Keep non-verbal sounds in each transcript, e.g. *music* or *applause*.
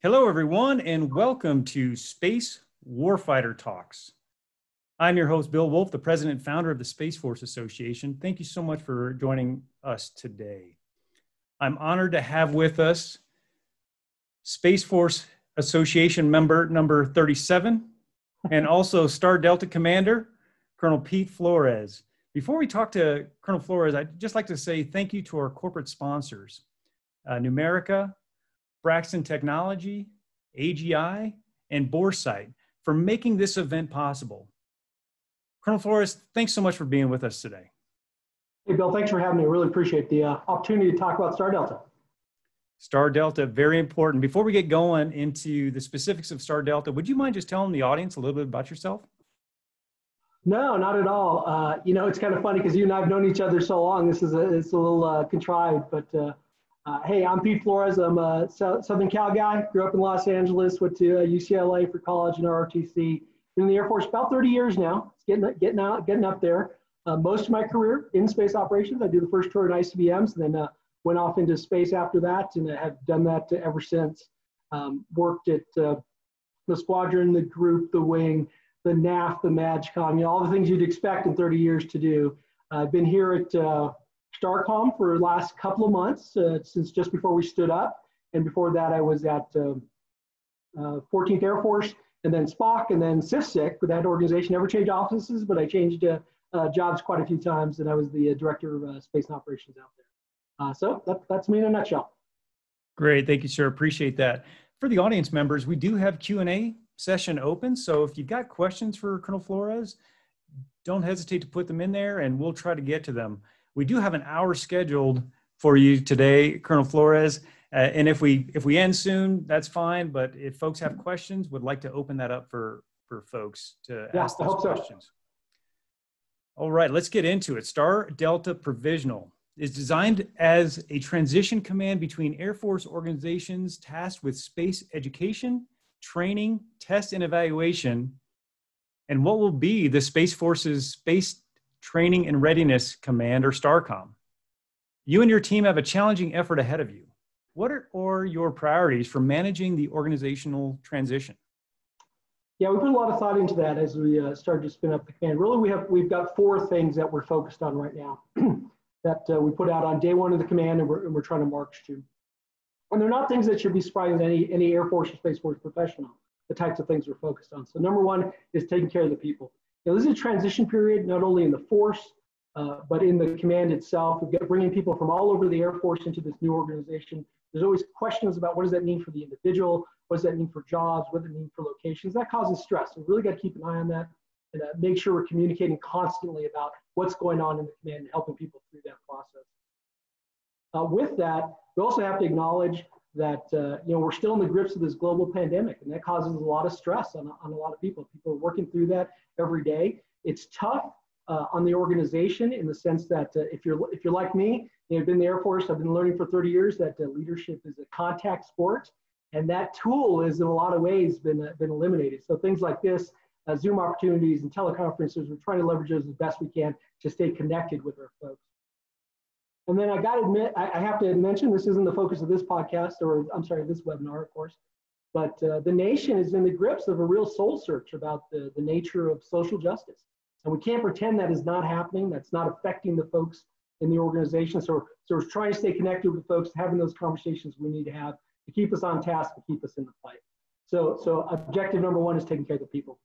Hello, everyone, and welcome to Space Warfighter Talks. I'm your host, Bill Wolf, the president and founder of the Space Force Association. Thank you so much for joining us today. I'm honored to have with us Space Force Association member number 37 and *laughs* also Star Delta Commander, Colonel Pete Flores. Before we talk to Colonel Flores, I'd just like to say thank you to our corporate sponsors, uh, Numerica, Braxton Technology, AGI, and Boresight for making this event possible. Colonel Flores, thanks so much for being with us today. Hey, Bill, thanks for having me. I really appreciate the uh, opportunity to talk about Star Delta. Star Delta, very important. Before we get going into the specifics of Star Delta, would you mind just telling the audience a little bit about yourself? No, not at all. Uh, you know, it's kind of funny because you and I have known each other so long. This is a, it's a little uh, contrived, but uh, uh, hey, I'm Pete Flores. I'm a Southern Cal guy. Grew up in Los Angeles. Went to UCLA uh, for college and ROTC. Been in the Air Force about 30 years now. It's getting getting out, getting up there. Uh, most of my career in space operations. I do the first tour at ICBMs, and then uh, went off into space after that, and have done that ever since. Um, worked at uh, the squadron, the group, the wing, the NAF, the MAJCOM, you know, all the things you'd expect in 30 years to do. I've been here at STARCOM for the last couple of months, uh, since just before we stood up. And before that, I was at uh, 14th uh, Air Force, and then SPOC, and then CFSCC. But that organization never changed offices, but I changed uh, uh, jobs quite a few times, and I was the director of space and operations out there. so that, that's me in a nutshell. Great, thank you, sir. Appreciate that. For the audience members, we do have Q&A session open. So if you've got questions for Colonel Flores, don't hesitate to put them in there and we'll try to get to them. We do have an hour scheduled for you today, Colonel Flores. Uh, and if we if we end soon, that's fine. But if folks have questions, would like to open that up for for folks to yeah, ask those questions. So. All right, let's get into it. Star Delta Provisional is designed as a transition command between Air Force organizations tasked with space education, training, test, and evaluation, and what will be the Space Force's Space Training and Readiness Command, or STARCOM. You and your team have a challenging effort ahead of you. What are, are your priorities for managing the organizational transition? Yeah, we put a lot of thought into that as we uh, started to spin up the command. Really, we have we've got four things that we're focused on right now *clears throat* that uh, we put out on day one of the command, and we're, and we're trying to march to. And they're not things that should be surprising to any any Air Force or Space Force professional. The types of things we're focused on. So number one is taking care of the people. This is a transition period, not only in the force, uh, but in the command itself. We've got bringing people from all over the Air Force into this new organization. There's always questions about what does that mean for the individual? What does that mean for jobs? What does it mean for locations? That causes stress. We really got to keep an eye on that and uh, make sure we're communicating constantly about what's going on in the command and helping people through that process. Uh, with that, we also have to acknowledge that uh, you know we're still in the grips of this global pandemic, and that causes a lot of stress on, on a lot of people. People are working through that every day. It's tough uh, on the organization in the sense that uh, if you're if you're like me, you've been in the Air Force. I've been learning for 30 years that uh, leadership is a contact sport, and that tool is in a lot of ways been uh, been eliminated. So things like this. Uh, Zoom opportunities and teleconferences, we're trying to leverage those as best we can to stay connected with our folks. And then I got to admit, I, have to mention this isn't the focus of this podcast, or I'm sorry, this webinar, of course. But uh, the nation is in the grips of a real soul search about the, the nature of social justice. And we can't pretend that is not happening, that's not affecting the folks in the organization. So, so we're trying to stay connected with folks, having those conversations we need to have to keep us on task, to keep us in the fight. So, so objective number one is taking care of the people.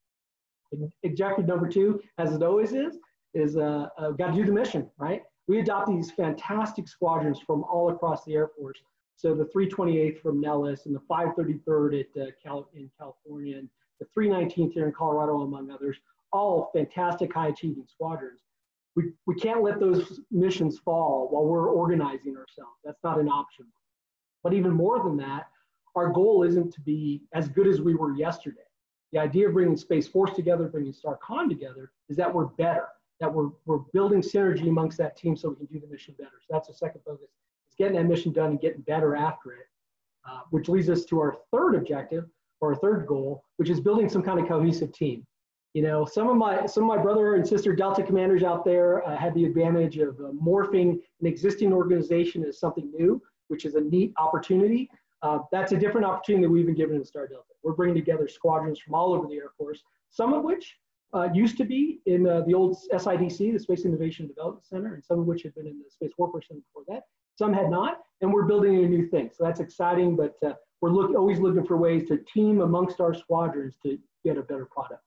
Objective number two, as it always is, is uh, uh, got to do the mission, right? we adopt these fantastic squadrons from all across the Air Force. So the 328th from Nellis and the 533rd at, uh, Cal- in California and the 319th here in Colorado, among others, all fantastic high achieving squadrons. We, we can't let those missions fall while we're organizing ourselves. That's not an option. But even more than that, our goal isn't to be as good as we were yesterday. The idea of bringing Space Force together, bringing STARCOM together, is that we're better that we're, we're building synergy amongst that team so we can do the mission better. So that's the second focus. It's getting that mission done and getting better after it, uh, which leads us to our third objective or our third goal, which is building some kind of cohesive team. You know, some of my some of my brother and sister Delta commanders out there uh, had the advantage of uh, morphing an existing organization as something new, which is a neat opportunity. Uh, that's a different opportunity that we've been given in Star Delta. We're bringing together squadrons from all over the Air Force, some of which uh, used to be in uh, the old SIDC, the Space Innovation Development Center, and some of which had been in the Space Warfare Center before that. Some had not, and we're building a new thing. So that's exciting, but uh, we're look, always looking for ways to team amongst our squadrons to get a better product.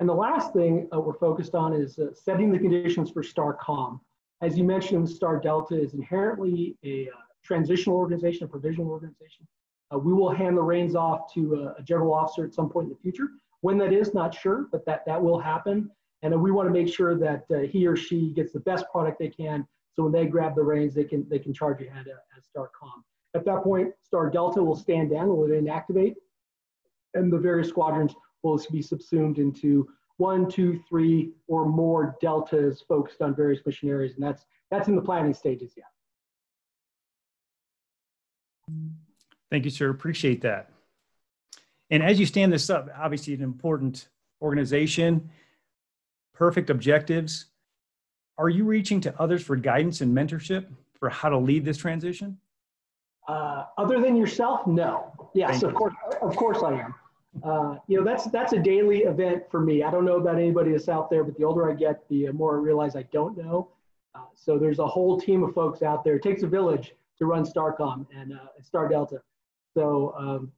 And the last thing uh, we're focused on is uh, setting the conditions for STARCOM. As you mentioned, Star Delta is inherently a uh, transitional organization, a provisional organization. Uh, we will hand the reins off to a, a, general officer at some point in the future. When that is, not sure, but that, that will happen. And uh, we want to make sure that uh, he or she gets the best product they can. So when they grab the reins, they can, they can charge ahead as STARCOM. At that point, Star Delta will stand down, will then activate, and the various squadrons will be subsumed into one, two, three, or more deltas focused on various mission areas, and that's that's in the planning stages yet. Thank you, sir. Appreciate that. And as you stand this up, obviously an important organization, perfect objectives. Are you reaching to others for guidance and mentorship for how to lead this transition? Uh, other than yourself, no. Yes, of course, of course I am. Uh, you know, that's that's a daily event for me. I don't know about anybody that's out there, but the older I get, the more I realize I don't know. Uh, so there's a whole team of folks out there. It takes a village to run Starcom and uh, Star Delta. So um,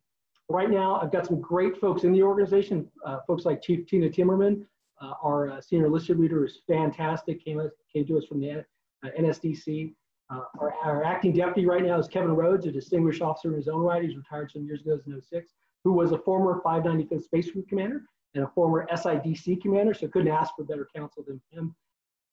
right now, I've got some great folks in the organization. Uh, folks like Chief Tina Timmerman, uh, our senior enlisted leader, is fantastic. Came came to us from the NSDC. Our, our, acting deputy right now is Kevin Rhodes, a distinguished officer in his own right. He's retired some years ago as 06 who was a former 595th Space Group commander and a former SIDC commander, so couldn't ask for better counsel than him.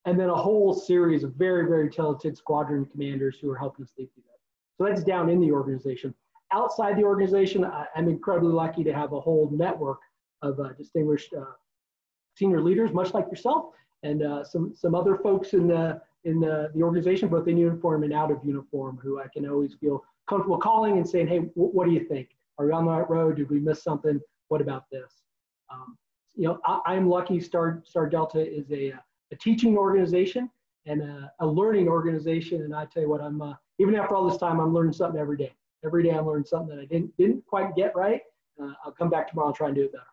And then a whole series of very, very talented squadron commanders who are helping us lead through that. So that's down in the organization. Outside the organization, I, am incredibly lucky to have a whole network of uh, distinguished uh, senior leaders, much like yourself, and uh, some some other folks in the in the, the organization, both in uniform and out of uniform, who I can always feel comfortable calling and saying, "Hey, what do you think?" Are we on the right road? Did we miss something? What about this? Um, you know, I, am lucky Star, Star Delta is a, a teaching organization and a, a, learning organization. And I tell you what, I'm, uh, even after all this time, I'm learning something every day. Every day I'm learning something that I didn't, didn't quite get right. Uh, I'll come back tomorrow and try and do it better.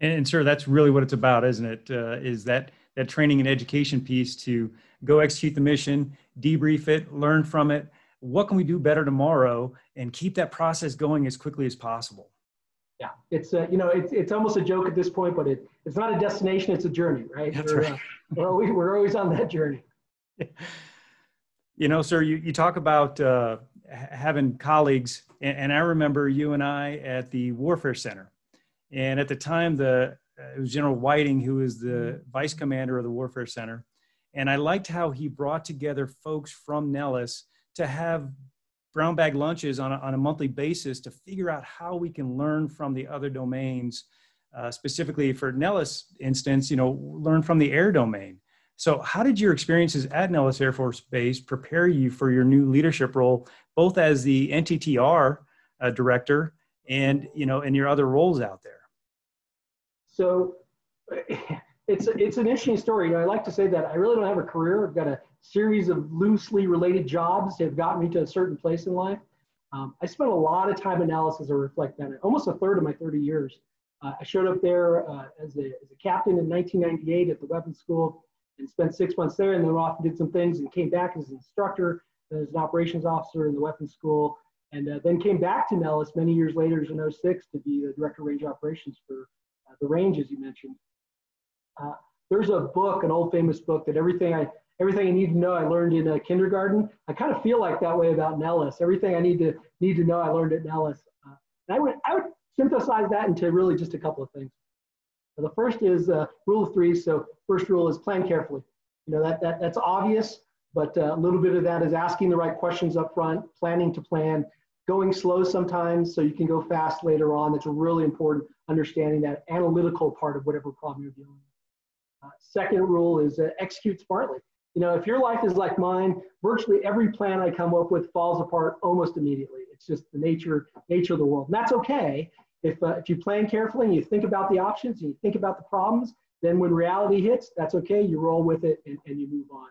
And, and sir, that's really what it's about, isn't it? Uh, is that that training and education piece to go execute the mission, debrief it, learn from it, what can we do better tomorrow and keep that process going as quickly as possible? Yeah it's uh, you know it's, it's almost a joke at this point but it, it's not a destination it's a journey right? That's we're, right. Uh, *laughs* we're, always, we're always on that journey. You know sir you, you talk about uh, having colleagues and, and, i remember you and i at the warfare center and at the time the uh, it was general whiting who was the vice commander of the warfare center. And i liked how he brought together folks from nellis to have brown bag lunches on a, on a monthly basis to figure out how we can learn from the other domains uh, specifically for nellis instance you know learn from the air domain. So how did your experiences at nellis air force base prepare you for your new leadership role both as the nttr uh, director and you know in your other roles out there so *laughs* it's it's an interesting story. You know, I like to say that I really don't have a career. I've got a series of loosely related jobs that have gotten me to a certain place in life. Um, I spent a lot of time at Nellis to reflect it, almost a third of my 30 years. Uh, I showed up there uh, as, a, as a captain in 1998 at the weapons school and spent six months there and then off and did some things and came back as an instructor, as an operations officer in the weapons school, and uh, then came back to Nellis many years later in 06 to be the director of range operations for uh, the range, as you mentioned. Uh, there's a book, an old famous book that everything I everything I need to know I learned in uh, kindergarten. I kind of feel like that way about Nellis. Everything I need to need to know I learned at Nellis. Uh, and I would I would synthesize that into really just a couple of things. The first is uh, rule of three. So first rule is plan carefully. You know that that that's obvious, but uh, a little bit of that is asking the right questions up front, planning to plan, going slow sometimes so you can go fast later on. That's really important. Understanding that analytical part of whatever problem you're dealing with. Uh, second rule is uh, execute smartly. You know, if your life is like mine, virtually every plan I come up with falls apart almost immediately. It's just the nature nature of the world, and that's okay. If uh, if you plan carefully and you think about the options and you think about the problems, then when reality hits, that's okay. You roll with it and, and you move on.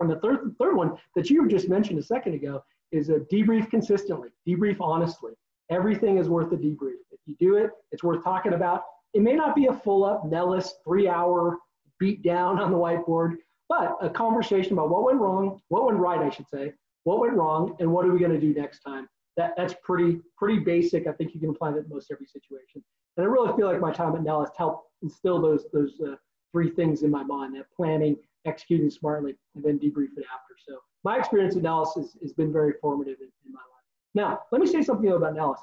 And the third third one that you just mentioned a second ago is a debrief consistently, debrief honestly. Everything is worth a debrief. If you do it, it's worth talking about. It may not be a full up Nellis three hour beat down on the whiteboard, but a conversation about what went wrong, what went right, I should say, what went wrong, and what are we going to do next time. That, that's pretty pretty basic. I think you can apply that in most every situation. And I really feel like my time at Nellis helped instill those those uh, three things in my mind: that planning, executing smartly, and then debrief it after. So my experience at Nellis has, has been very formative in, in, my life. Now, let me say something about Nellis.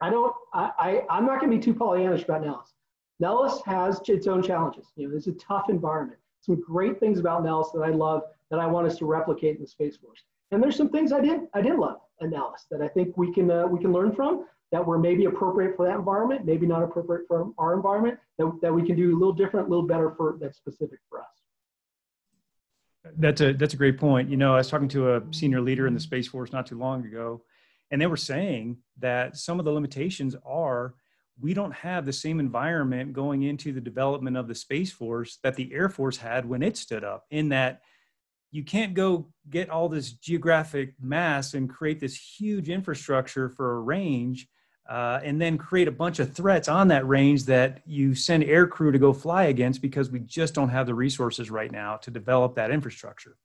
I don't, I, I, I'm not going to be too Pollyannish about Nellis. Nellis has its own challenges. You know, it's a tough environment. Some great things about Nellis that I love that I want us to replicate in the Space Force. And there's some things I did I did love at Nellis that I think we can uh, we can learn from that were maybe appropriate for that environment, maybe not appropriate for our environment, that, that we can do a little different, a little better for that's specific for us. That's a that's a great point. You know, I was talking to a senior leader in the Space Force not too long ago, and they were saying that some of the limitations are we don't have the same environment going into the development of the Space Force that the Air Force had when it stood up. In that, you can't go get all this geographic mass and create this huge infrastructure for a range uh, and then create a bunch of threats on that range that you send air crew to go fly against because we just don't have the resources right now to develop that infrastructure.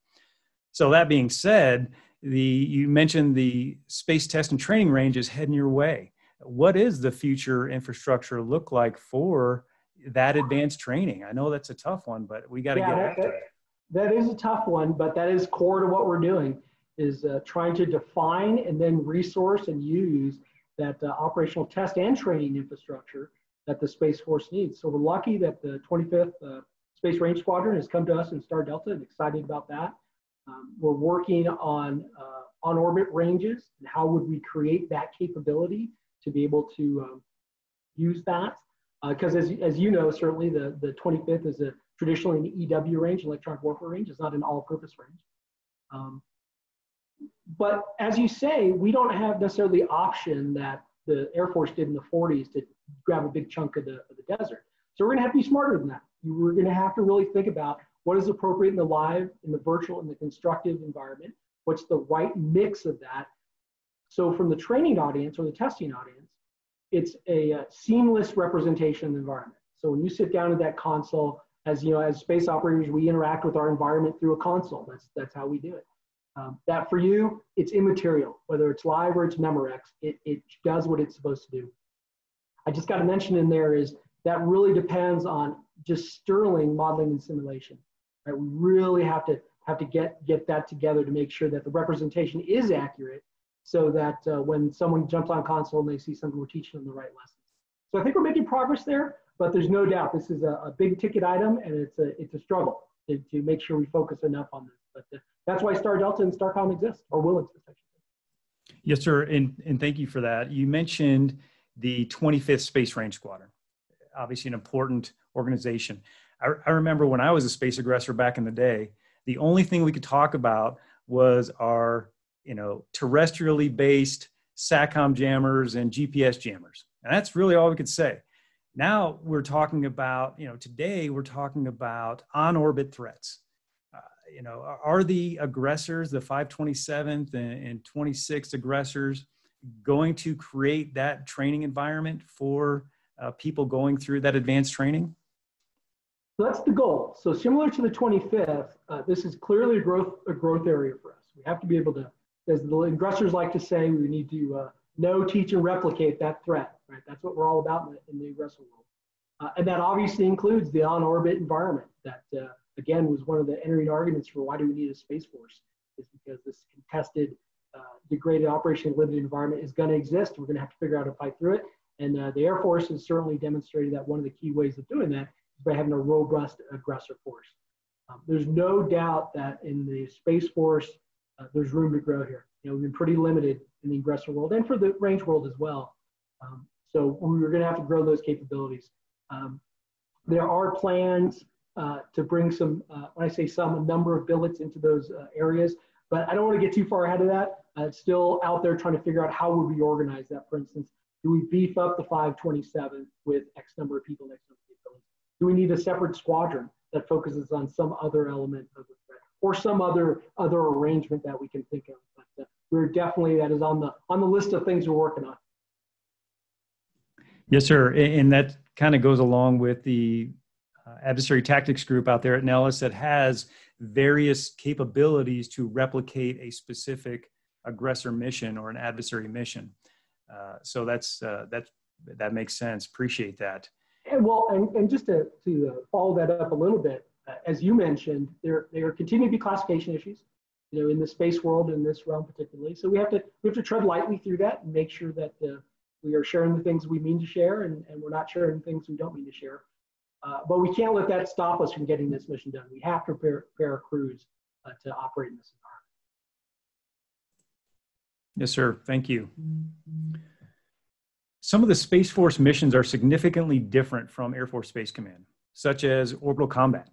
So that being said, the you mentioned the space test and training range is heading your way. What is the future infrastructure look like for that advanced training? I know that's a tough one, but we got to yeah, get after it. That is a tough one, but that is core to what we're doing is uh, trying to define and then resource and use that uh, operational test and training infrastructure that the Space Force needs. So we're lucky that the 25th uh, Space Range Squadron has come to us in Star Delta and excited about that. Um, we're working on uh, on orbit ranges and how would we create that capability to be able to um, use that. Because uh, as, as you know, certainly the, the 25th is a traditionally an EW range, electronic warfare range. It's not an all-purpose range. Um, but as you say, we don't have necessarily the option that the Air Force did in the 40s to grab a big chunk of the, of the desert. So we're going to have to be smarter than that. We're going to have to really think about what is appropriate in the live, in the virtual, in the constructive environment. What's the right mix of that? So from the training audience or the testing audience, it's a, a seamless representation of the environment. So when you sit down at that console, as you know, as space operators, we interact with our environment through a console. That's that's how we do it. Um, that for you, it's immaterial, whether it's live or it's Memorex, it, it does what it's supposed to do. I just got to mention in there is that really depends on just sterling modeling and simulation. Right? We really have to have to get get that together to make sure that the representation is accurate, so that uh, when someone jumps on console and they see something, we're teaching them the right lessons. So I think we're making progress there, but there's no doubt this is a, a big ticket item and it's a it's a struggle to, to make sure we focus enough on this. Uh, that's why Star Delta and StarCom exist or will exist. Yes, sir. And, and thank you for that. You mentioned the 25th Space Range Squadron, obviously an important organization. I, I remember when I was a space aggressor back in the day, the only thing we could talk about was our, you know, terrestrially based SATCOM jammers and GPS jammers. And that's really all we could say. Now we're talking about, you know, today we're talking about on orbit threats you know, are the aggressors, the 527th and, and 26th aggressors, going to create that training environment for uh, people going through that advanced training? That's the goal. So similar to the 25th, uh, this is clearly a growth a growth area for us. We have to be able to, as the aggressors like to say, we need to uh, know, teach, and replicate that threat. Right. That's what we're all about in the, in the aggressor world, uh, and that obviously includes the on-orbit environment that uh, again, was one of the entering arguments for why do we need a space force, is because this contested, uh, degraded operation limited environment is going to exist. We're going to have to figure out how to fight through it. And uh, the Air Force has certainly demonstrated that one of the key ways of doing that is by having a robust aggressor force. Um, there's no doubt that in the Space Force, uh, there's room to grow here. You know, we've been pretty limited in the aggressor world and for the range world as well. Um, so we're going to have to grow those capabilities. Um, there are plans uh, to bring some, uh, when I say some, a number of billets into those uh, areas. But I don't want to get too far ahead of that. Uh, it's still out there trying to figure out how would we organize that. For instance, do we beef up the 527 with X number of people, number of people? Do we need a separate squadron that focuses on some other element of the threat or some other other arrangement that we can think of? But we're definitely that is on the on the list of things we're working on. Yes, sir, and that kind of goes along with the adversary tactics group out there at Nellis that has various capabilities to replicate a specific aggressor mission or an adversary mission. Uh, so that's uh, that that makes sense. Appreciate that. And well, and, and just to, to uh, follow that up a little bit, uh, as you mentioned, there there continue to be classification issues, you know, in the space world in this realm particularly. So we have to we have to tread lightly through that and make sure that uh, we are sharing the things we mean to share and, and we're not sharing things we don't mean to share. Uh, but we can't let that stop us from getting this mission done. We have to prepare, prepare crews uh, to operate in this environment. Yes, sir. Thank you. Some of the Space Force missions are significantly different from Air Force Space Command, such as orbital combat.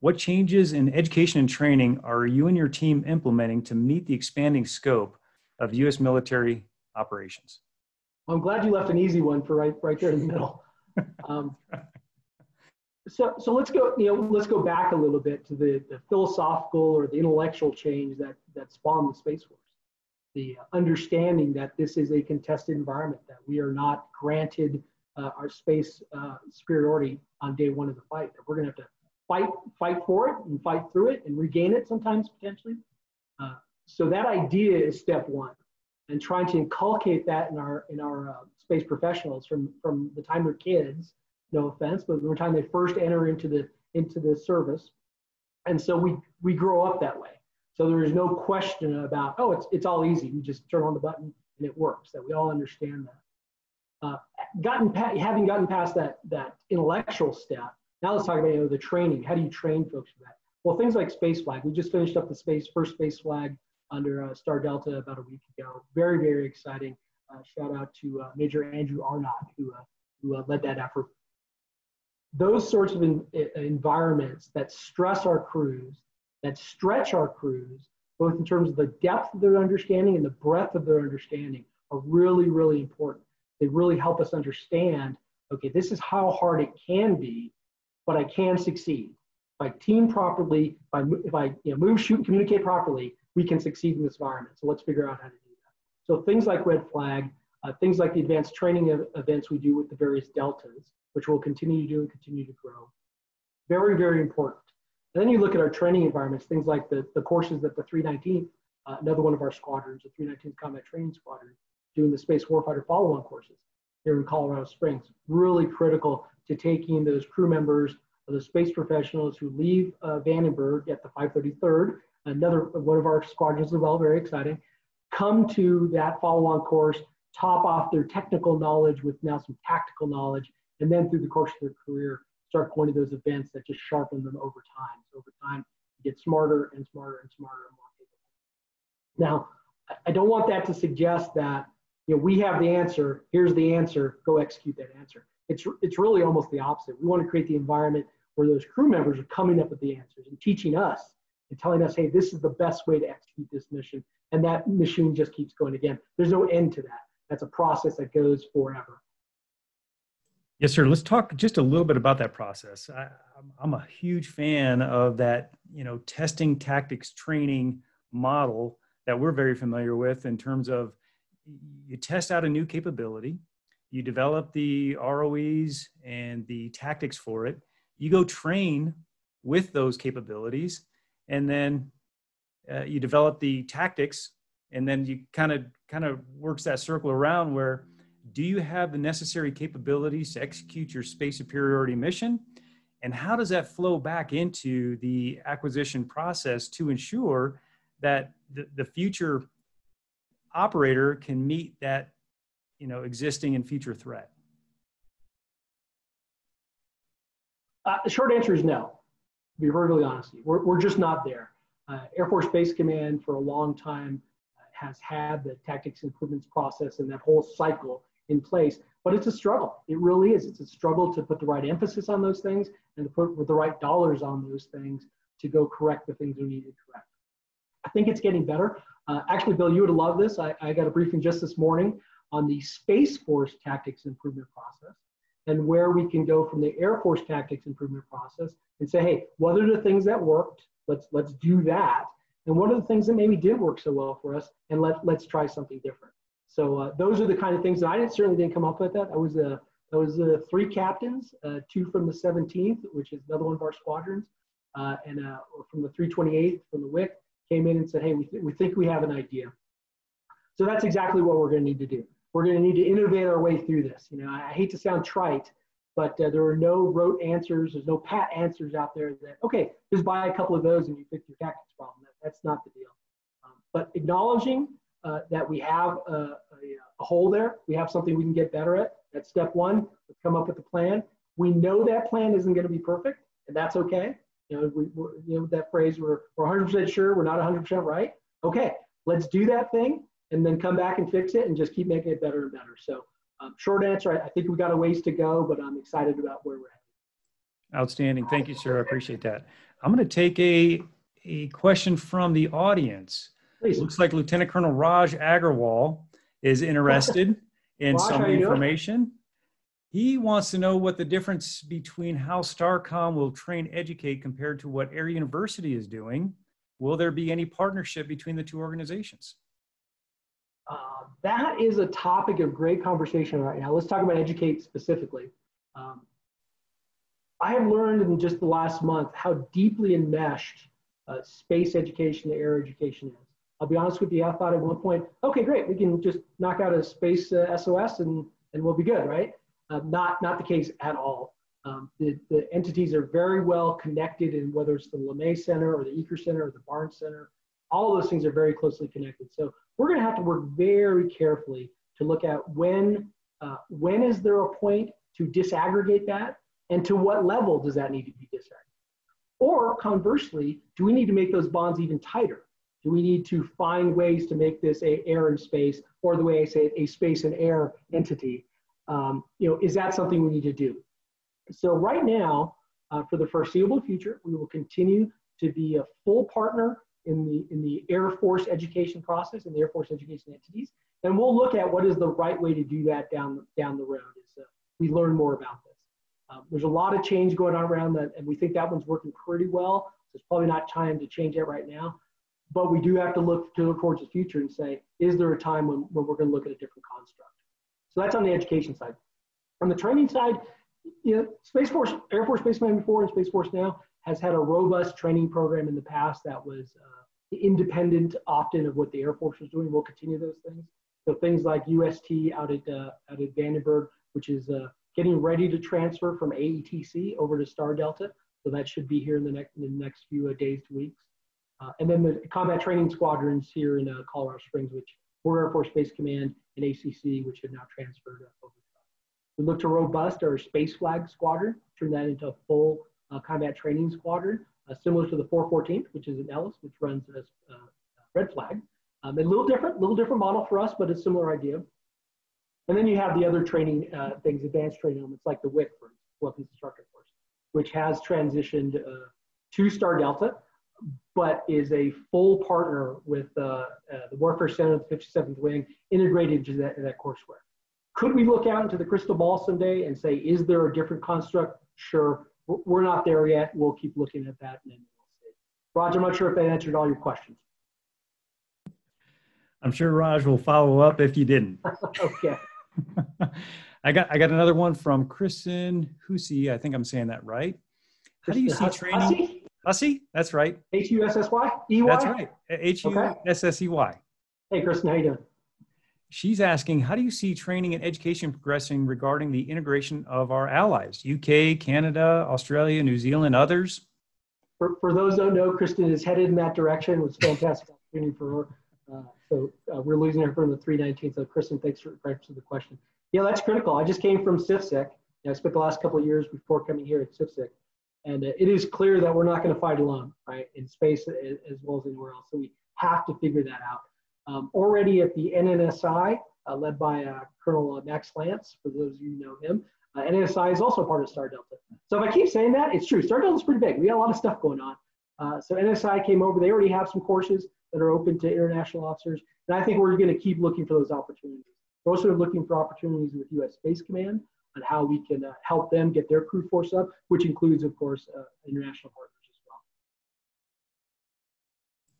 What changes in education and training are you and your team implementing to meet the expanding scope of U.S. military operations? I'm glad you left an easy one for right, right there in the middle. *laughs* Um, so, so let's go, you know, let's go back a little bit to the, the philosophical or the intellectual change that, that spawned the Space Force. The understanding that this is a contested environment, that we are not granted uh, our space uh, superiority on day one of the fight, that we're going to have to fight, fight for it and fight through it and regain it sometimes potentially. Uh, so that idea is step one, and trying to inculcate that in our in our uh, space professionals from from the time they're kids no offense, but from the time they first enter into the into the service. And so we we grow up that way. So there is no question about, oh, it's it's all easy. You just turn on the button and it works. That we all understand that. Uh, gotten having gotten past that that intellectual step, now let's talk about you know, the training. How do you train folks for that? Well, things like space flag. We just finished up the space first space flag under uh, Star Delta about a week ago. Very very exciting. Uh, shout out to uh, Major Andrew Arnott who uh, who uh, led that effort those sorts of in, eh, environments that stress our crews, that stretch our crews, both in terms of the depth of their understanding and the breadth of their understanding, are really, really important. They really help us understand okay, this is how hard it can be, but I can succeed. If I team properly, if I, if I you know, move, shoot, communicate properly, we can succeed in this environment. So let's figure out how to do that. So things like Red Flag, uh, things like the advanced training events we do with the various deltas, which we'll continue to do and continue to grow. Very, very important. And then you look at our training environments, things like the, the courses that the 319th, uh, another one of our squadrons, the 319th Combat Training Squadron, doing the Space Warfighter follow-on courses here in Colorado Springs. Really critical to taking those crew members, the space professionals who leave uh, Vandenberg at the 533rd, another one of our squadrons as well, very exciting, come to that follow-on course, top off their technical knowledge with now some tactical knowledge, and then through the course of their career, start going to those events that just sharpen them over time. So over time, you get smarter and smarter and smarter and more capable. Now, I don't want that to suggest that you know we have the answer. Here's the answer. Go execute that answer. It's it's really almost the opposite. We want to create the environment where those crew members are coming up with the answers and teaching us and telling us, hey, this is the best way to execute this mission. And that machine just keeps going again. There's no end to that. That's a process that goes forever. Yes, sir. Let's talk just a little bit about that process. I, am a huge fan of that, you know, testing tactics training model that we're very familiar with in terms of you test out a new capability, you develop the ROEs and the tactics for it, you go train with those capabilities, and then uh, you develop the tactics, and then you kind of kind of works that circle around where do you have the necessary capabilities to execute your space superiority mission? And how does that flow back into the acquisition process to ensure that the, the future operator can meet that you know, existing and future threat? Uh, the short answer is no, to be perfectly honest. We're, we're just not there. Uh, Air Force Space Command for a long time has had the tactics improvements process and that whole cycle in place. But it's a struggle. It really is. It's a struggle to put the right emphasis on those things and to put the right dollars on those things to go correct the things we need to correct. I think it's getting better. Uh, actually, Bill, you would love this. I, I got a briefing just this morning on the Space Force tactics improvement process and where we can go from the Air Force tactics improvement process and say, hey, what are the things that worked? Let's let's do that. And what are the things that maybe didn't work so well for us, and let let's try something different. So uh, those are the kind of things that I didn't, certainly didn't come up with that. I was a that was uh, three captains, uh, two from the 17th, which is another one of our squadrons, uh, and uh, from the 328th from the WIC came in and said, hey, we, th- we think we have an idea. So that's exactly what we're going to need to do. We're going to need to innovate our way through this. You know, I, I hate to sound trite, but uh, there are no rote answers. There's no pat answers out there that, okay, just buy a couple of those and you fix your tactics problem. That, that's not the deal. Um, but acknowledging uh, that we have a, a, a, hole there, we have something we can get better at. That's step one. Let's come up with a plan. We know that plan isn't going to be perfect, and that's okay. You know, we, you know that phrase, we're, we're 100% sure, we're not 100% right. Okay, let's do that thing and then come back and fix it and just keep making it better and better. So, um, short answer, I, I think we've got a ways to go, but I'm excited about where we're at. Outstanding. Thank you, sir. I appreciate that. I'm going to take a, a question from the audience. Please. Looks like Lieutenant Colonel Raj Agarwal is interested *laughs* in Raj, some information. He wants to know what the difference between how STARCOM will train educate compared to what Air University is doing. Will there be any partnership between the two organizations? Uh, that is a topic of great conversation right now. Let's talk about educate specifically. Um, I have learned in just the last month how deeply enmeshed uh, space education and air education is. I'll be honest with you, I thought at one point, okay, great, we can just knock out a space uh, SOS and, and we'll be good, right? Uh, not, not the case at all. Um, the, the entities are very well connected in whether it's the LeMay Center or the Eaker Center or the Barnes Center. All those things are very closely connected. So we're going to have to work very carefully to look at when, uh, when is there a point to disaggregate that and to what level does that need to be disaggregated? Or conversely, do we need to make those bonds even tighter? Do we need to find ways to make this a air and space, or the way I say it, a space and air entity? Um, you know, is that something we need to do? So right now, uh, for the foreseeable future, we will continue to be a full partner in the, in the Air Force education process and the Air Force education entities. And we'll look at what is the right way to do that down, down the road as uh, we learn more about this. Um, there's a lot of change going on around that, and we think that one's working pretty well. So it's probably not time to change it right now. But we do have to look to look towards the future and say, is there a time when, when we're going to look at a different construct? So that's on the education side. On the training side, you know, Space Force, Air Force Space Command before and Space Force now has had a robust training program in the past that was uh, independent often of what the Air Force was doing. We'll continue those things. So things like UST out at, uh, out at Vandenberg, which is uh, getting ready to transfer from AETC over to Star Delta. So that should be here in the next, in the next few uh, days to weeks. Uh, and then the combat training squadrons here in uh, Colorado Springs, which were Air Force Space Command and ACC, which have now transferred over. We look to robust our Space Flag Squadron, turn that into a full uh, combat training squadron, uh, similar to the 414th, which is in Nellis, which runs as uh, Red Flag. Um, a little different, little different model for us, but a similar idea. And then you have the other training uh, things, advanced training elements like the WIC, for Weapons Instructor Course, which has transitioned uh, to Star Delta, but is a full partner with uh, the Warfare Center, the 57th Wing, integrated into that, that courseware. Could we look out into the crystal ball someday and say, is there a different construct? Sure. We're not there yet. We'll keep looking at that and then we'll see. Roger, I'm not sure if that answered all your questions. I'm sure Raj will follow up if you didn't. *laughs* *laughs* okay. I got I got another one from Kristen Hussey. I think I'm saying that right. How do you see training? Hussey? Hussey? That's right. H U S S Y E Y. That's right. H U S S E Y. Hey, Kristen, how you doing? She's asking, how do you see training and education progressing regarding the integration of our allies, UK, Canada, Australia, New Zealand, others? For, for those who don't know, Kristen is headed in that direction. It was fantastic opportunity for her. Uh, so uh, we're losing her from the 319. So Kristen, thanks for, thanks for the question. Yeah, that's critical. I just came from CFSCC. I spent the last couple of years before coming here at CFSCC. And uh, it is clear that we're not going to fight alone, right, in space as well as anywhere else. So we have to figure that out. Um, already at the NSSI, uh, led by uh, Colonel uh, Max Lance, for those of you who know him, uh, NSSI is also part of Star Delta. So if I keep saying that, it's true. Star Delta is pretty big. We got a lot of stuff going on. Uh, so NSI came over. They already have some courses that are open to international officers. And I think we're going to keep looking for those opportunities. We're also looking for opportunities with U.S. Space Command on how we can uh, help them get their crew force up, which includes, of course, uh, international partners as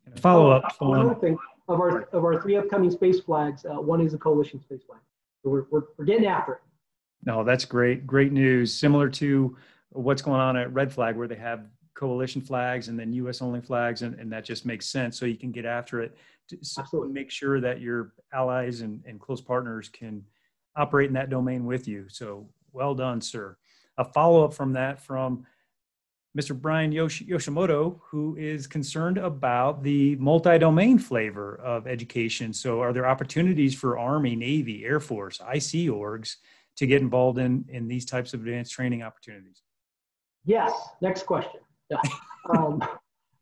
well. Follow up. Oh, thing of our of our three upcoming space flags, uh, one is a coalition space flag. So we're, we're we're getting after it. No, that's great. Great news. Similar to what's going on at Red Flag, where they have coalition flags and then U.S. only flags, and, and that just makes sense. So you can get after it to Absolutely. make sure that your allies and, and close partners can operate in that domain with you. So well done, sir. A follow up from that from Mr. Brian Yosh- Yoshimoto, who is concerned about the multi domain flavor of education. So, are there opportunities for Army, Navy, Air Force, IC orgs to get involved in, in these types of advanced training opportunities? Yes. Next question. Um,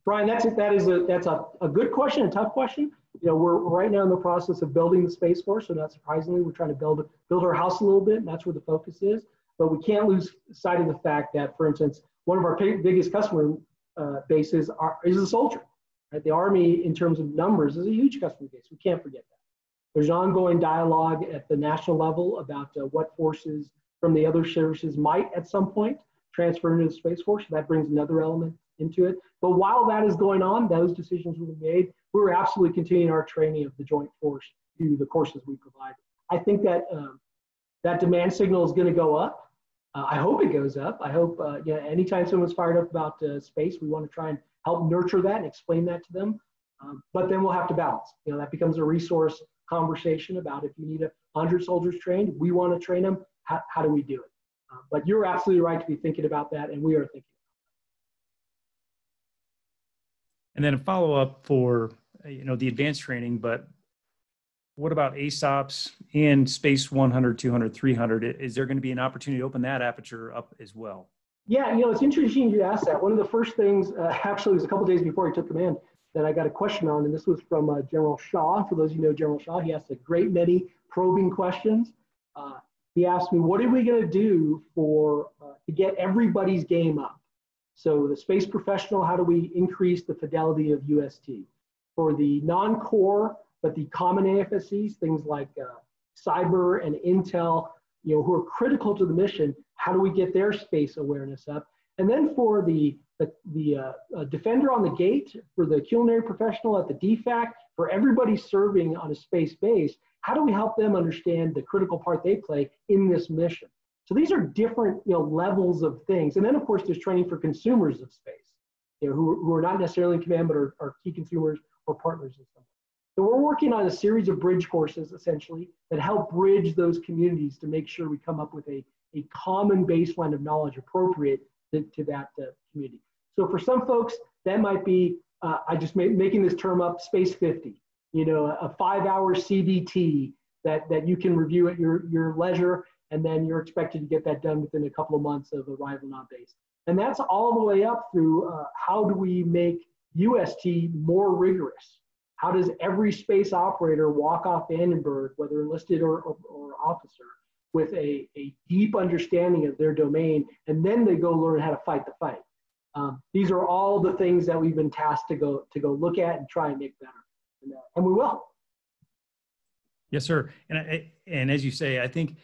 Brian, that's that is a that's a, a good question, a tough question. You know, we're right now in the process of building the Space Force, so not surprisingly, we're trying to build build our house a little bit, and that's where the focus is. But we can't lose sight of the fact that, for instance, one of our biggest customer uh, bases are, is the soldier. Right? The Army, in terms of numbers, is a huge customer base. We can't forget that. There's ongoing dialogue at the national level about uh, what forces from the other services might, at some point, transfer into the Space Force. That brings another element into it. But while that is going on, those decisions will be made. We're absolutely continuing our training of the Joint Force through the courses we provide. I think that um, that demand signal is going to go up. Uh, I hope it goes up. I hope, uh, yeah, anytime someone's fired up about uh, space, we want to try and help nurture that and explain that to them. Um, but then we'll have to balance. You know, that becomes a resource conversation about if you need a hundred soldiers trained, we want to train them. How, how do we do it? Uh, but you're absolutely right to be thinking about that, and we are thinking. And then a follow up for you know the advanced training, but what about ASOPs in Space 100, 200, 300? Is there going to be an opportunity to open that aperture up as well? Yeah, you know, it's interesting you asked that. One of the first things, uh, *laughs* actually, was a couple days before he took command that I got a question on, and this was from uh, General Shaw. For those of you know General Shaw, he asked a great many probing questions. Uh, he asked me, "What are we going to do for uh, to get everybody's game up?" So the space professional, how do we increase the fidelity of UST? For the non-core, but the common AFSCs, things like uh, cyber and intel, you know, who are critical to the mission, how do we get their space awareness up? And then for the, the, the uh, defender on the gate, for the culinary professional at the DFAC, for everybody serving on a space base, how do we help them understand the critical part they play in this mission? So these are different you know, levels of things. And then of course there's training for consumers of space, you know, who, who are not necessarily in command, but are, are key consumers or partners in some so we're working on a series of bridge courses essentially that help bridge those communities to make sure we come up with a, a common baseline of knowledge appropriate to, to that uh, community. So for some folks, that might be, uh, I just made, making this term up, Space 50, you know, a, a five hour CBT that, that you can review at your, your leisure, and then you're expected to get that done within a couple of months of arrival on base. And that's all the way up through uh, how do we make UST more rigorous? How does every space operator walk off Vandenberg, whether enlisted or, or, or officer, with a, a deep understanding of their domain, and then they go learn how to fight the fight? Um, these are all the things that we've been tasked to go to go look at and try and make better, and, uh, and we will. Yes, sir. And I, and as you say, I think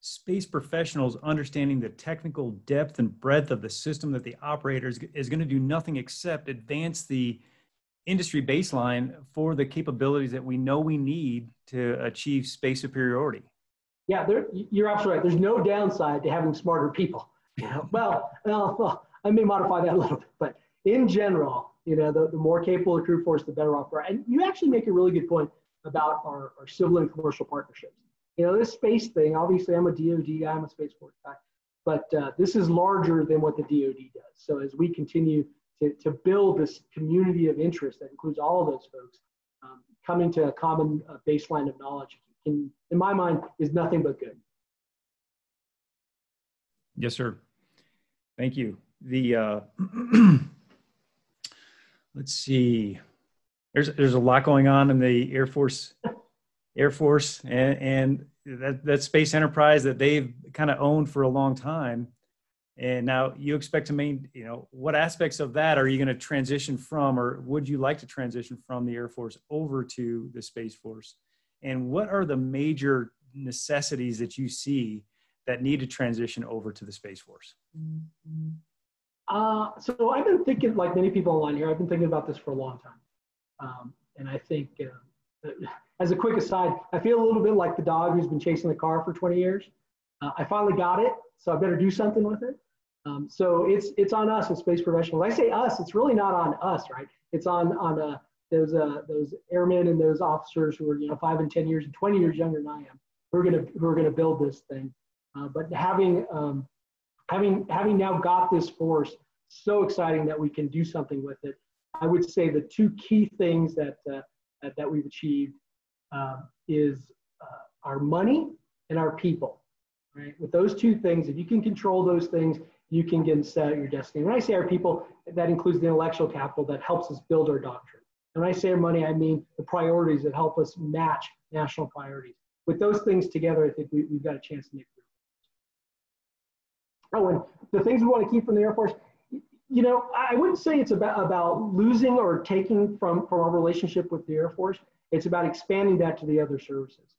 space professionals understanding the technical depth and breadth of the system that the operators is, is going to do nothing except advance the industry baseline for the capabilities that we know we need to achieve space superiority. Yeah, there, you're absolutely right. There's no downside to having smarter people. *laughs* well, well, well, I may modify that a little bit, but in general, you know, the, the more capable the crew force, the better off. And you actually make a really good point about our, our civil and commercial partnerships. You know, this space thing, obviously I'm a DoD guy, I'm a Space Force guy, but uh, this is larger than what the DoD does. So as we continue to, to build this community of interest that includes all of those folks um, coming to a common uh, baseline of knowledge in, in my mind is nothing but good. Yes sir. Thank you. The uh, *clears throat* let's see. There's there's a lot going on in the air force air force and, and that, that space enterprise that they've kind of owned for a long time and now you expect to main, you know, what aspects of that are you going to transition from, or would you like to transition from the Air Force over to the Space Force? And what are the major necessities that you see that need to transition over to the Space Force? Uh, so I've been thinking, like many people online here, I've been thinking about this for a long time. Um, and I think, uh, *laughs* as a quick aside, I feel a little bit like the dog who's been chasing the car for 20 years. Uh, I finally got it, so I better do something with it. Um, so it's it's on us as space professionals. I say us, it's really not on us, right? It's on on uh, those uh, those airmen and those officers who are you know five and 10 years and 20 years younger than I am, who are gonna who are gonna build this thing. Uh, but having um, having having now got this force, so exciting that we can do something with it. I would say the two key things that uh, that, that, we've achieved uh, is uh, our money and our people. Right? With those two things, if you can control those things, you can get set your destiny. When I say our people, that includes the intellectual capital that helps us build our doctrine. And when I say our money, I mean the priorities that help us match national priorities. With those things together, I think we, have got a chance to make it. Oh, and the things we want to keep from the Air Force, you know, I wouldn't say it's about, about losing or taking from, from our relationship with the Air Force. It's about expanding that to the other services.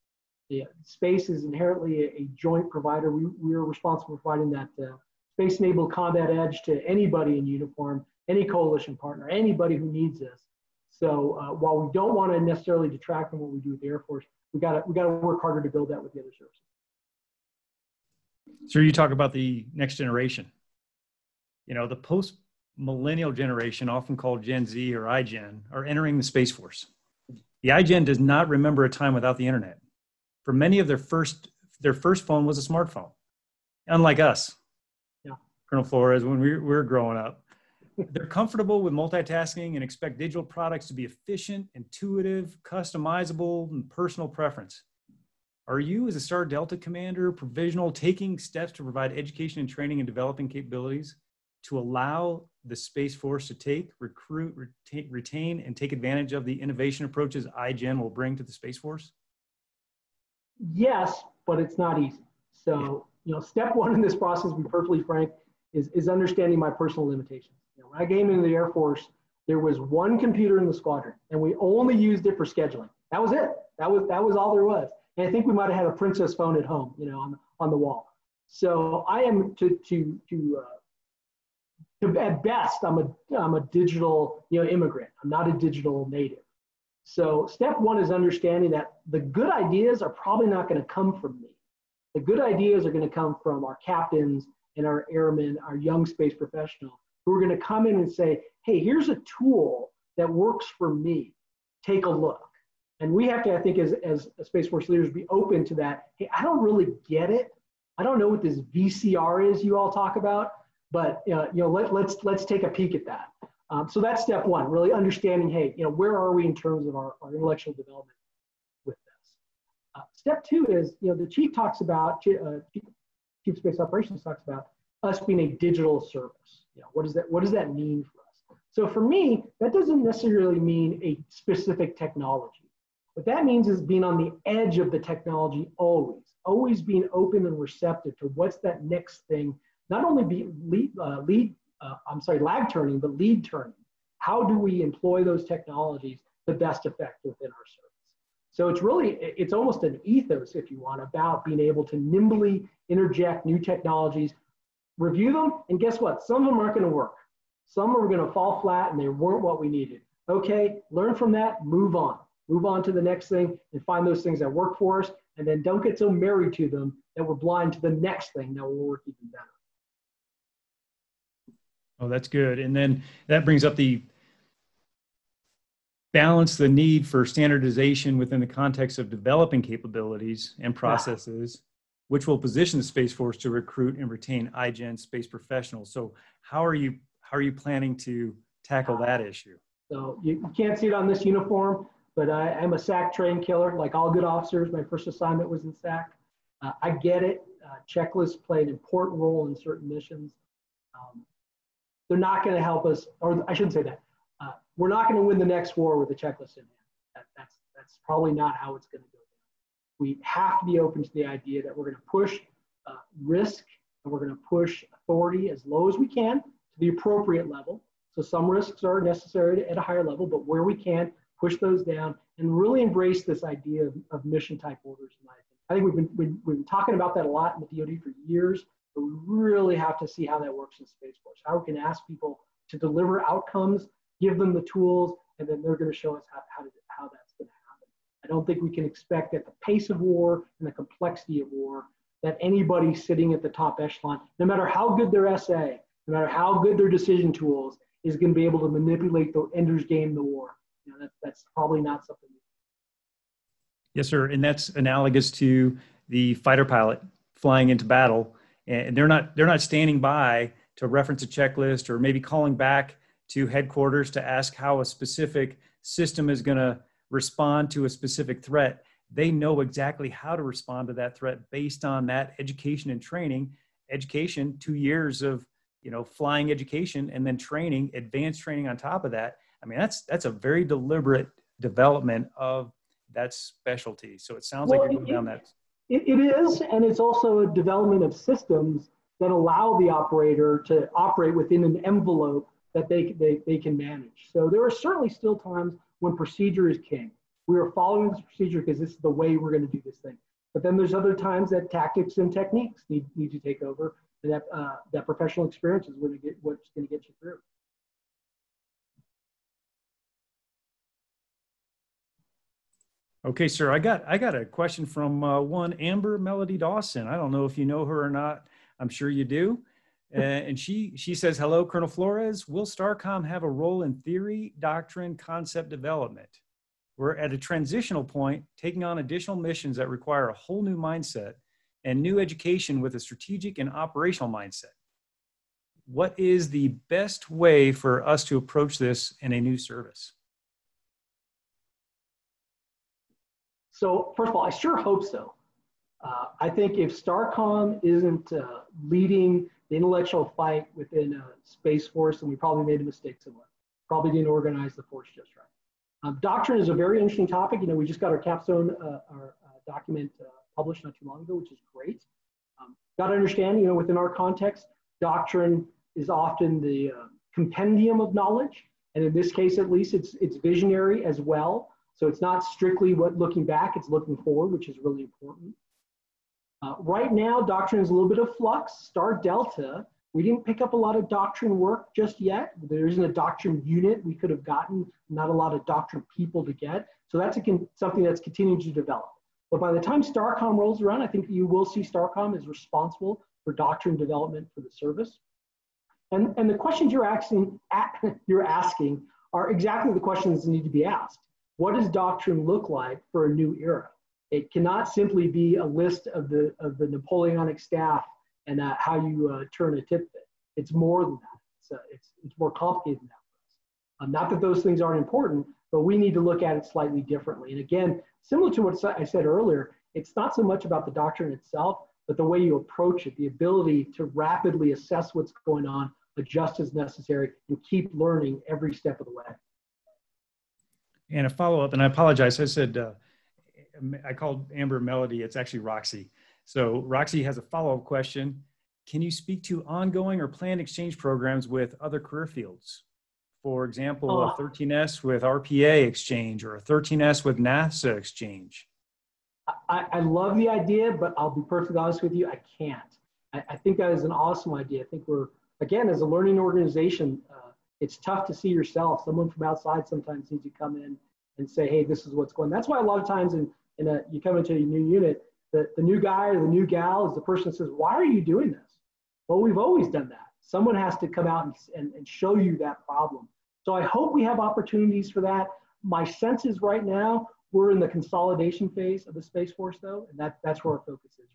Yeah, space is inherently a, a joint provider. We, we are responsible for providing that uh, space-enabled combat edge to anybody in uniform, any coalition partner, anybody who needs this. So uh, while we don't want to necessarily detract from what we do with the Air Force, we got we got to work harder to build that with the other services. So you talk about the next generation. You know, the post millennial generation, often called Gen Z or iGen, are entering the Space Force. The iGen does not remember a time without the internet. For many of their first, their first phone was a smartphone, unlike us. Colonel Flores, when we, we were growing up, they're comfortable with multitasking and expect digital products to be efficient, intuitive, customizable, and personal preference. Are you, as a Star Delta commander, provisional, taking steps to provide education and training and developing capabilities to allow the Space Force to take, recruit, retain, retain and take advantage of the innovation approaches iGen will bring to the Space Force? Yes, but it's not easy. So, you know, step one in this process, to be perfectly frank, is, is understanding my personal limitations. You know, when I came into the Air Force, there was one computer in the squadron, and we only used it for scheduling. That was it. That was that was all there was. And I think we might have had a princess phone at home, you know, on on the wall. So I am to to to uh, at best, I'm a, I'm a digital you know, immigrant. I'm not a digital native. So step one is understanding that the good ideas are probably not going to come from me. The good ideas are going to come from our captains and our airmen, our young space professionals, who are going to come in and say, hey, here's a tool that works for me. Take a look. And we have to, I think, as, as Space Force leaders, be open to that. Hey, I don't really get it. I don't know what this VCR is you all talk about. But uh, you know, let, let's let's take a peek at that. Um, so that's step one, really understanding, hey, you know, where are we in terms of our, our intellectual development with this? Uh, step two is, you know, the chief talks about, uh, chief, chief Space Operations talks about us being a digital service. You know, what does that what does that mean for us? So for me, that doesn't necessarily mean a specific technology. What that means is being on the edge of the technology always, always being open and receptive to what's that next thing not only be lead, uh, lead uh, I'm sorry, lag turning, but lead turning. How do we employ those technologies to best effect within our service? So it's really, it's almost an ethos, if you want, about being able to nimbly interject new technologies, review them, and guess what? Some of them aren't going to work. Some are going to fall flat and they weren't what we needed. Okay, learn from that, move on. Move on to the next thing and find those things that work for us, and then don't get so married to them that we're blind to the next thing that will work even better. Oh, that's good. And then that brings up the balance the need for standardization within the context of developing capabilities and processes, which will position the Space Force to recruit and retain iGen space professionals. So how are you how are you planning to tackle that issue? So you, you can't see it on this uniform, but I, am a SAC train killer. Like all good officers, my first assignment was in SAC. Uh, I get it. Uh, checklists play an important role in certain missions. Um, they're not going to help us, or I shouldn't say that. We're not going to win the next war with a checklist in hand. That, that's, that's probably not how it's going to go. We have to be open to the idea that we're going to push uh, risk and we're going to push authority as low as we can to the appropriate level. So some risks are necessary at a higher level, but where we can, push those down and really embrace this idea of, of mission type orders. I think we've been, we've, we've been talking about that a lot in the DoD for years. But we really have to see how that works in Space Force, how we can ask people to deliver outcomes, give them the tools, and then they're going to show us how, how, to, how that's going to happen. I don't think we can expect at the pace of war and the complexity of war that anybody sitting at the top echelon, no matter how good their SA, no matter how good their decision tools, is going to be able to manipulate the ender's game, the war. You know, that, that's probably not something. Yes, sir. And that's analogous to the fighter pilot flying into battle, and they're not they're not standing by to reference a checklist or maybe calling back to headquarters to ask how a specific system is going to respond to a specific threat. They know exactly how to respond to that threat based on that education and training. Education, two years of you know flying education, and then training, advanced training on top of that. I mean, that's that's a very deliberate development of that specialty. So it sounds well, like you're going down that. It, it is, and it's also a development of systems that allow the operator to operate within an envelope that they, they, they can manage. So there are certainly still times when procedure is king. We are following this procedure because this is the way we're going to do this thing. But then there's other times that tactics and techniques need, need to take over, and that, uh, that professional experience is going to get what's going to get you through. Okay, sir. I got I got a question from uh, one Amber Melody Dawson. I don't know if you know her or not. I'm sure you do. Uh, and she she says, "Hello, Colonel Flores. Will Starcom have a role in theory, doctrine, concept development? We're at a transitional point, taking on additional missions that require a whole new mindset and new education with a strategic and operational mindset. What is the best way for us to approach this in a new service?" So first of all, I sure hope so. Uh, I think if STARCOM isn't uh, leading the intellectual fight within a Space Force, and we probably made a mistake somewhere. Probably didn't organize the force just right. Um, doctrine is a very interesting topic. You know, we just got our capstone, uh, our uh, document uh, published not too long ago, which is great. Um, got to understand, you know, within our context, doctrine is often the uh, compendium of knowledge, and in this case, at least, it's it's visionary as well. So it's not strictly what looking back, it's looking forward, which is really important. Uh, right now, doctrine is a little bit of flux. Star Delta, we didn't pick up a lot of doctrine work just yet. There isn't a doctrine unit we could have gotten, not a lot of doctrine people to get. So that's something that's continuing to develop. But by the time STARCOM rolls around, I think you will see STARCOM is responsible for doctrine development for the service. And, and the questions you're asking, *laughs* you're asking are exactly the questions that need to be asked. What does doctrine look like for a new era? It cannot simply be a list of the, of the Napoleonic staff and uh, how you uh, turn a tit bit. It's more than that. It's, uh, it's, it's more complicated than that Um, not that those things aren't important, but we need to look at it slightly differently. And again, similar to what I said earlier, it's not so much about the doctrine itself, but the way you approach it, the ability to rapidly assess what's going on, adjust as necessary, and keep learning every step of the way. And a follow up, and I apologize. I said uh, I called Amber Melody. It's actually Roxy. So Roxy has a follow up question. Can you speak to ongoing or planned exchange programs with other career fields? For example, oh. a 13S with RPA exchange or a 13S with NASA exchange. I, I love the idea, but I'll be perfectly honest with you, I can't. I, I think that is an awesome idea. I think we're, again, as a learning organization, uh, it's tough to see yourself. Someone from outside sometimes needs to come in and say, hey, this is what's going. That's why a lot of times in, in a, you come into a new unit, the, the new guy or the new gal is the person that says, why are you doing this? Well, we've always done that. Someone has to come out and, and, and show you that problem. So I hope we have opportunities for that. My sense is right now, we're in the consolidation phase of the Space Force though, and that, that's where our focus is.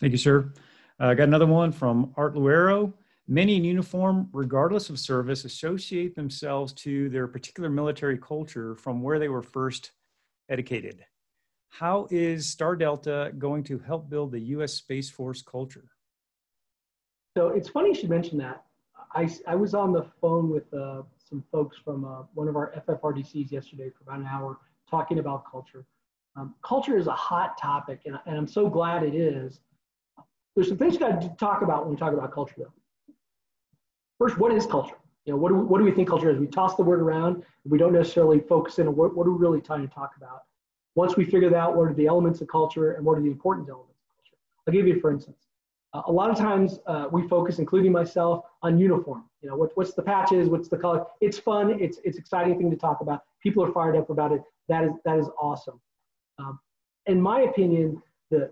Thank you, sir. I uh, got another one from Art Luero. Many in uniform, regardless of service, associate themselves to their particular military culture from where they were first educated. How is Star Delta going to help build the U.S. Space Force culture? So it's funny you should mention that. I, I was on the phone with uh, some folks from uh, one of our FFRDCs yesterday for about an hour talking about culture. Um, culture is a hot topic, and, and I'm so glad it is. There's some things you got to talk about when we talk about culture, though. First, what is culture? You know, what do, we, what do we think culture is? We toss the word around. We don't necessarily focus in on what, what are we really trying to talk about. Once we figure that out what are the elements of culture and what are the important elements of culture. I'll give you for instance. Uh, a lot of times uh, we focus, including myself, on uniform. You know, what, what's the patches? What's the color? It's fun. It's it's exciting thing to talk about. People are fired up about it. That is that is awesome. Um, in my opinion, the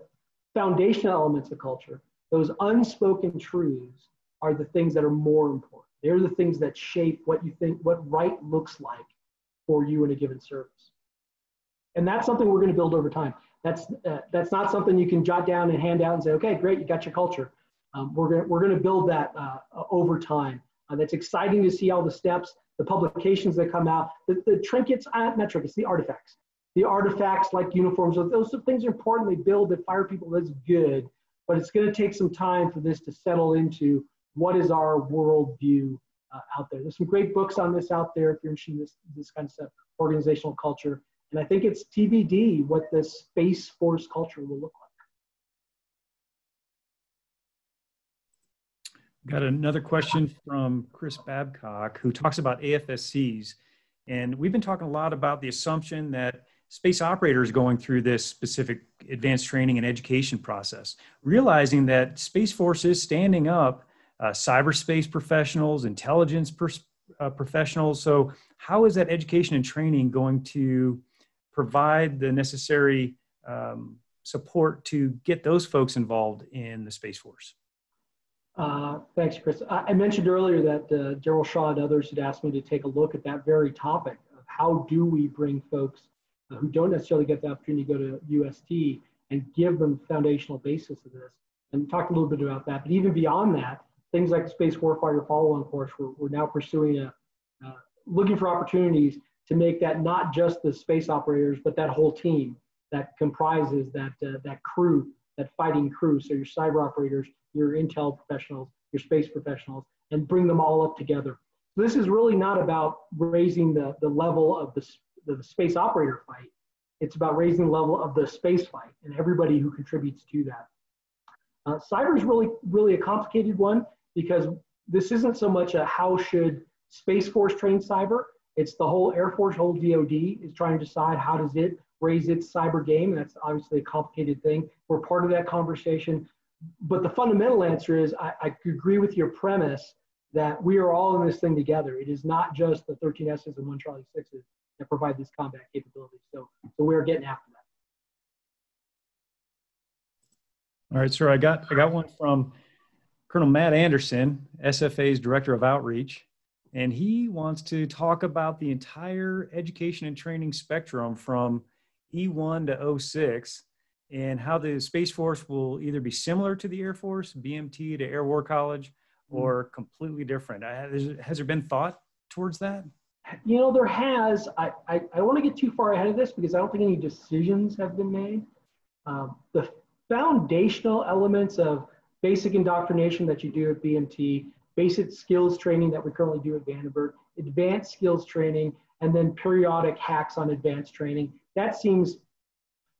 foundational elements of culture, those unspoken truths, are the things that are more important. They're the things that shape what you think, what right looks like for you in a given service. And that's something we're going to build over time. That's, uh, that's not something you can jot down and hand out and say, okay, great, you got your culture. Um, we're going we're gonna build that uh, over time. Uh, that's exciting to see all the steps, the publications that come out, the, the trinkets, uh, not trinkets, the artifacts. The artifacts like uniforms, those things are important. They build, they fire people, that's good. But it's going to take some time for this to settle into what is our worldview uh, out there. There's some great books on this out there if you're interested in this, this kind of stuff, organizational culture. And I think it's TBD what the Space Force culture will look like. Got another question from Chris Babcock, who talks about AFSCs. And we've been talking a lot about the assumption that space operators going through this specific advanced training and education process, realizing that Space Force is standing up uh, cyberspace professionals, intelligence pers- uh, professionals. So, how is that education and training going to provide the necessary um, support to get those folks involved in the Space Force? Uh, thanks, Chris. I, I, mentioned earlier that uh, General Shaw and others had asked me to take a look at that very topic of how do we bring folks uh, who don't necessarily get the opportunity to go to UST and give them foundational basis of this and talk a little bit about that. But even beyond that, things like the Space Warfighter follow-on course, we're, we're now pursuing a, uh, looking for opportunities to make that not just the space operators, but that whole team that comprises that, uh, that crew, that fighting crew. So your cyber operators, your intel professionals, your space professionals, and bring them all up together. So this is really not about raising the, the level of the, the space operator fight. It's about raising the level of the space fight and everybody who contributes to that. Uh, cyber is really, really a complicated one because this isn't so much a how should Space Force train cyber. It's the whole Air Force, whole DoD is trying to decide how does it raise its cyber game. And that's obviously a complicated thing. We're part of that conversation. But the fundamental answer is I, I agree with your premise that we are all in this thing together. It is not just the 13Ss and one Charlie 6s that provide this combat capability. So, so we are getting after that. All right, sir. I got I got one from Colonel Matt Anderson, SFA's Director of Outreach, and he wants to talk about the entire education and training spectrum from E1 to 06 and how the Space Force will either be similar to the Air Force, BMT to Air War College, mm-hmm. or completely different. Has there been thought towards that? You know, there has. I, I, I don't want to get too far ahead of this because I don't think any decisions have been made. Um, the foundational elements of basic indoctrination that you do at BMT, basic skills training that we currently do at Vandenberg, advanced skills training, and then periodic hacks on advanced training. That seems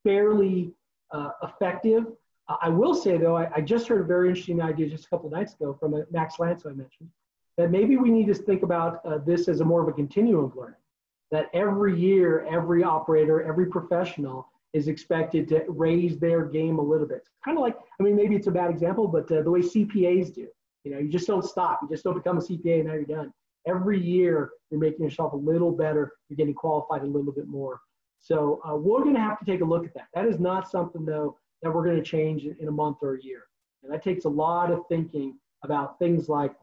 fairly uh, effective. Uh, I will say though, I, I, just heard a very interesting idea just a couple nights ago from Max Lance I mentioned, that maybe we need to think about uh, this as a more of a continuum of learning. That every year, every operator, every professional is expected to raise their game a little bit. Kind of like, I mean, maybe it's a bad example, but uh, the way CPAs do. You know, you just don't stop. You just don't become a CPA and now you're done. Every year, you're making yourself a little better. You're getting qualified a little bit more. So uh, we're going to have to take a look at that. That is not something, though, that we're going to change in a month or a year. And that takes a lot of thinking about things like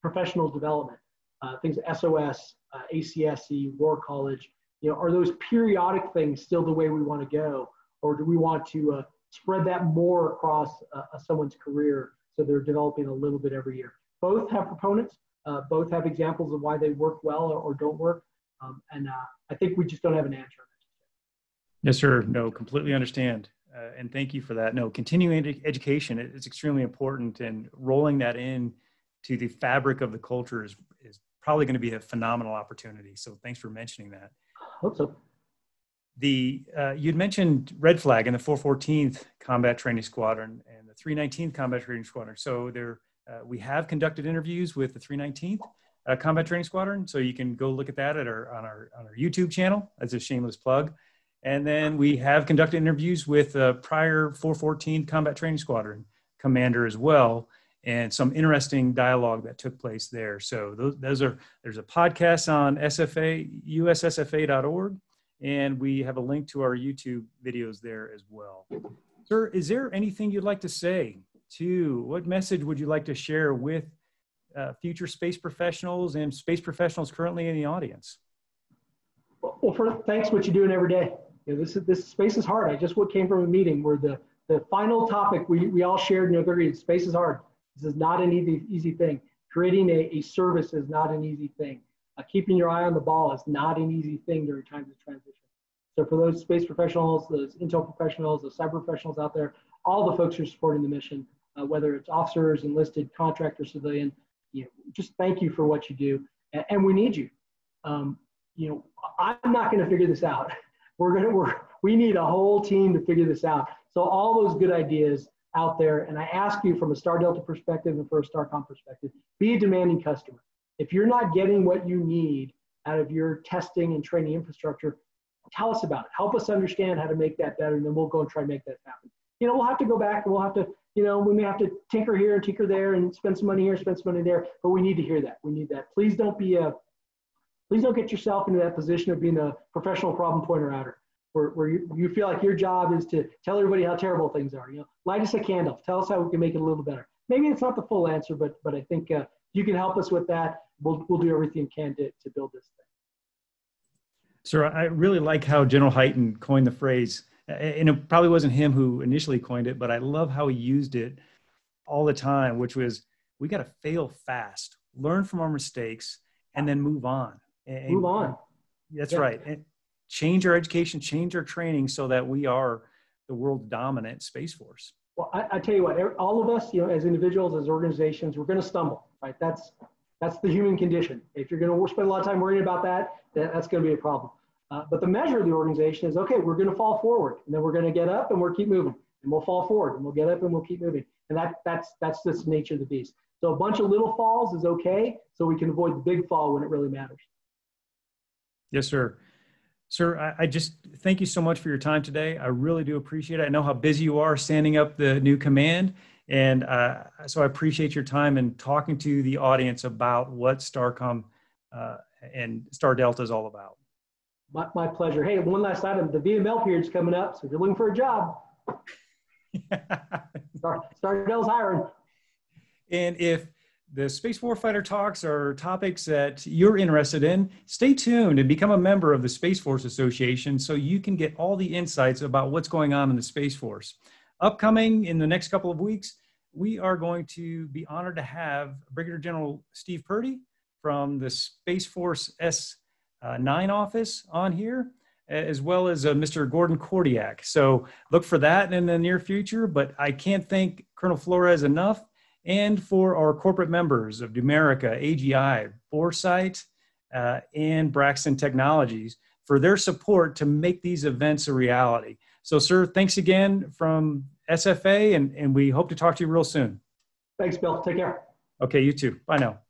professional development, uh, things SOS, uh, ACSC, War College, you know, are those periodic things still the way we want to go, or do we want to uh, spread that more across uh, someone's career so they're developing a little bit every year? Both have proponents. Uh, both have examples of why they work well or, or don't work, um, and uh, I think we just don't have an answer. Yes, sir. No, completely understand. Uh, and thank you for that. No, continuing ed- education is extremely important, and rolling that in to the fabric of the culture is, is probably going to be a phenomenal opportunity. So thanks for mentioning that hope so. The uh, you'd mentioned Red Flag and the 414th Combat Training Squadron and the 319th Combat Training Squadron. So there, uh, we have conducted interviews with the 319th uh, Combat Training Squadron. So you can go look at that at our on our on our YouTube channel. As a shameless plug. And then we have conducted interviews with uh, prior 414th Combat Training Squadron commander as well and some interesting dialogue that took place there. So those, those are there's a podcast on SFA ussfa.org, and we have a link to our YouTube videos there as well. Sir, is there anything you'd like to say? To what message would you like to share with uh, future space professionals and space professionals currently in the audience? Well, for thanks what you're doing every day. You know, this is this space is hard. I just what came from a meeting where the the final topic we, we all shared and agreed space is hard this is not an easy, easy thing. Creating a, a service is not an easy thing. Uh, keeping your eye on the ball is not an easy thing during times of transition. So for those space professionals, those intel professionals, those cyber professionals out there, all the folks who are supporting the mission, uh, whether it's officers, enlisted, contractor, civilian, you know, just thank you for what you do. And, and we need you. Um, you know, I'm not going to figure this out. *laughs* We're going to, we're, we need a whole team to figure this out. So all those good ideas, out there. And I ask you from a Star Delta perspective and for a StarCom perspective, be a demanding customer. If you're not getting what you need out of your testing and training infrastructure, tell us about it. Help us understand how to make that better, and then we'll go and try and make that happen. You know, we'll have to go back and we'll have to, you know, we may have to tinker here and tinker there and spend some money here, spend some money there, but we need to hear that. We need that. Please don't be a, please don't get yourself into that position of being a professional problem pointer outer where, where you, you feel like your job is to tell everybody how terrible things are. You know, light us a candle. Tell us how we can make it a little better. Maybe it's not the full answer, but but I think uh, you can help us with that. We'll we'll do everything we can to to build this thing. Sir, I really like how General Hyten coined the phrase, and it probably wasn't him who initially coined it, but I love how he used it all the time, which was we got to fail fast, learn from our mistakes, and then move on. And, move on. That's yeah. right. And, change our education, change our training so that we are the world's dominant space force. Well, I, I tell you what, all of us, you know, as individuals, as organizations, we're going to stumble, right? That's that's the human condition. If you're going to spend a lot of time worrying about that, that that's going to be a problem. Uh, but the measure of the organization is okay. We're going to fall forward, and then we're going to get up, and we'll keep moving, and we'll fall forward, and we'll get up, and we'll keep moving. And that that's that's the nature of the beast. So a bunch of little falls is okay, so we can avoid the big fall when it really matters. Yes, sir. Sir, I, I, just thank you so much for your time today. I really do appreciate it. I know how busy you are standing up the new command. And uh, so I appreciate your time and talking to the audience about what STARCOM uh, and Star Delta is all about. My, my pleasure. Hey, one last item. The VML period is coming up. So if you're looking for a job, *laughs* Star, Star Delta's hiring. And if the Space Warfighter talks are topics that you're interested in, stay tuned and become a member of the Space Force Association so you can get all the insights about what's going on in the Space Force. Upcoming in the next couple of weeks, we are going to be honored to have Brigadier General Steve Purdy from the Space Force S9 office on here, as well as uh, Mr. Gordon Kordiak. So look for that in the near future, but I can't thank Colonel Flores enough and for our corporate members of Dumerica, AGI, Foresight, uh, and Braxton Technologies for their support to make these events a reality. So, sir, thanks again from SFA, and, and we hope to talk to you real soon. Thanks, Bill. Take care. Okay, you too. Bye now.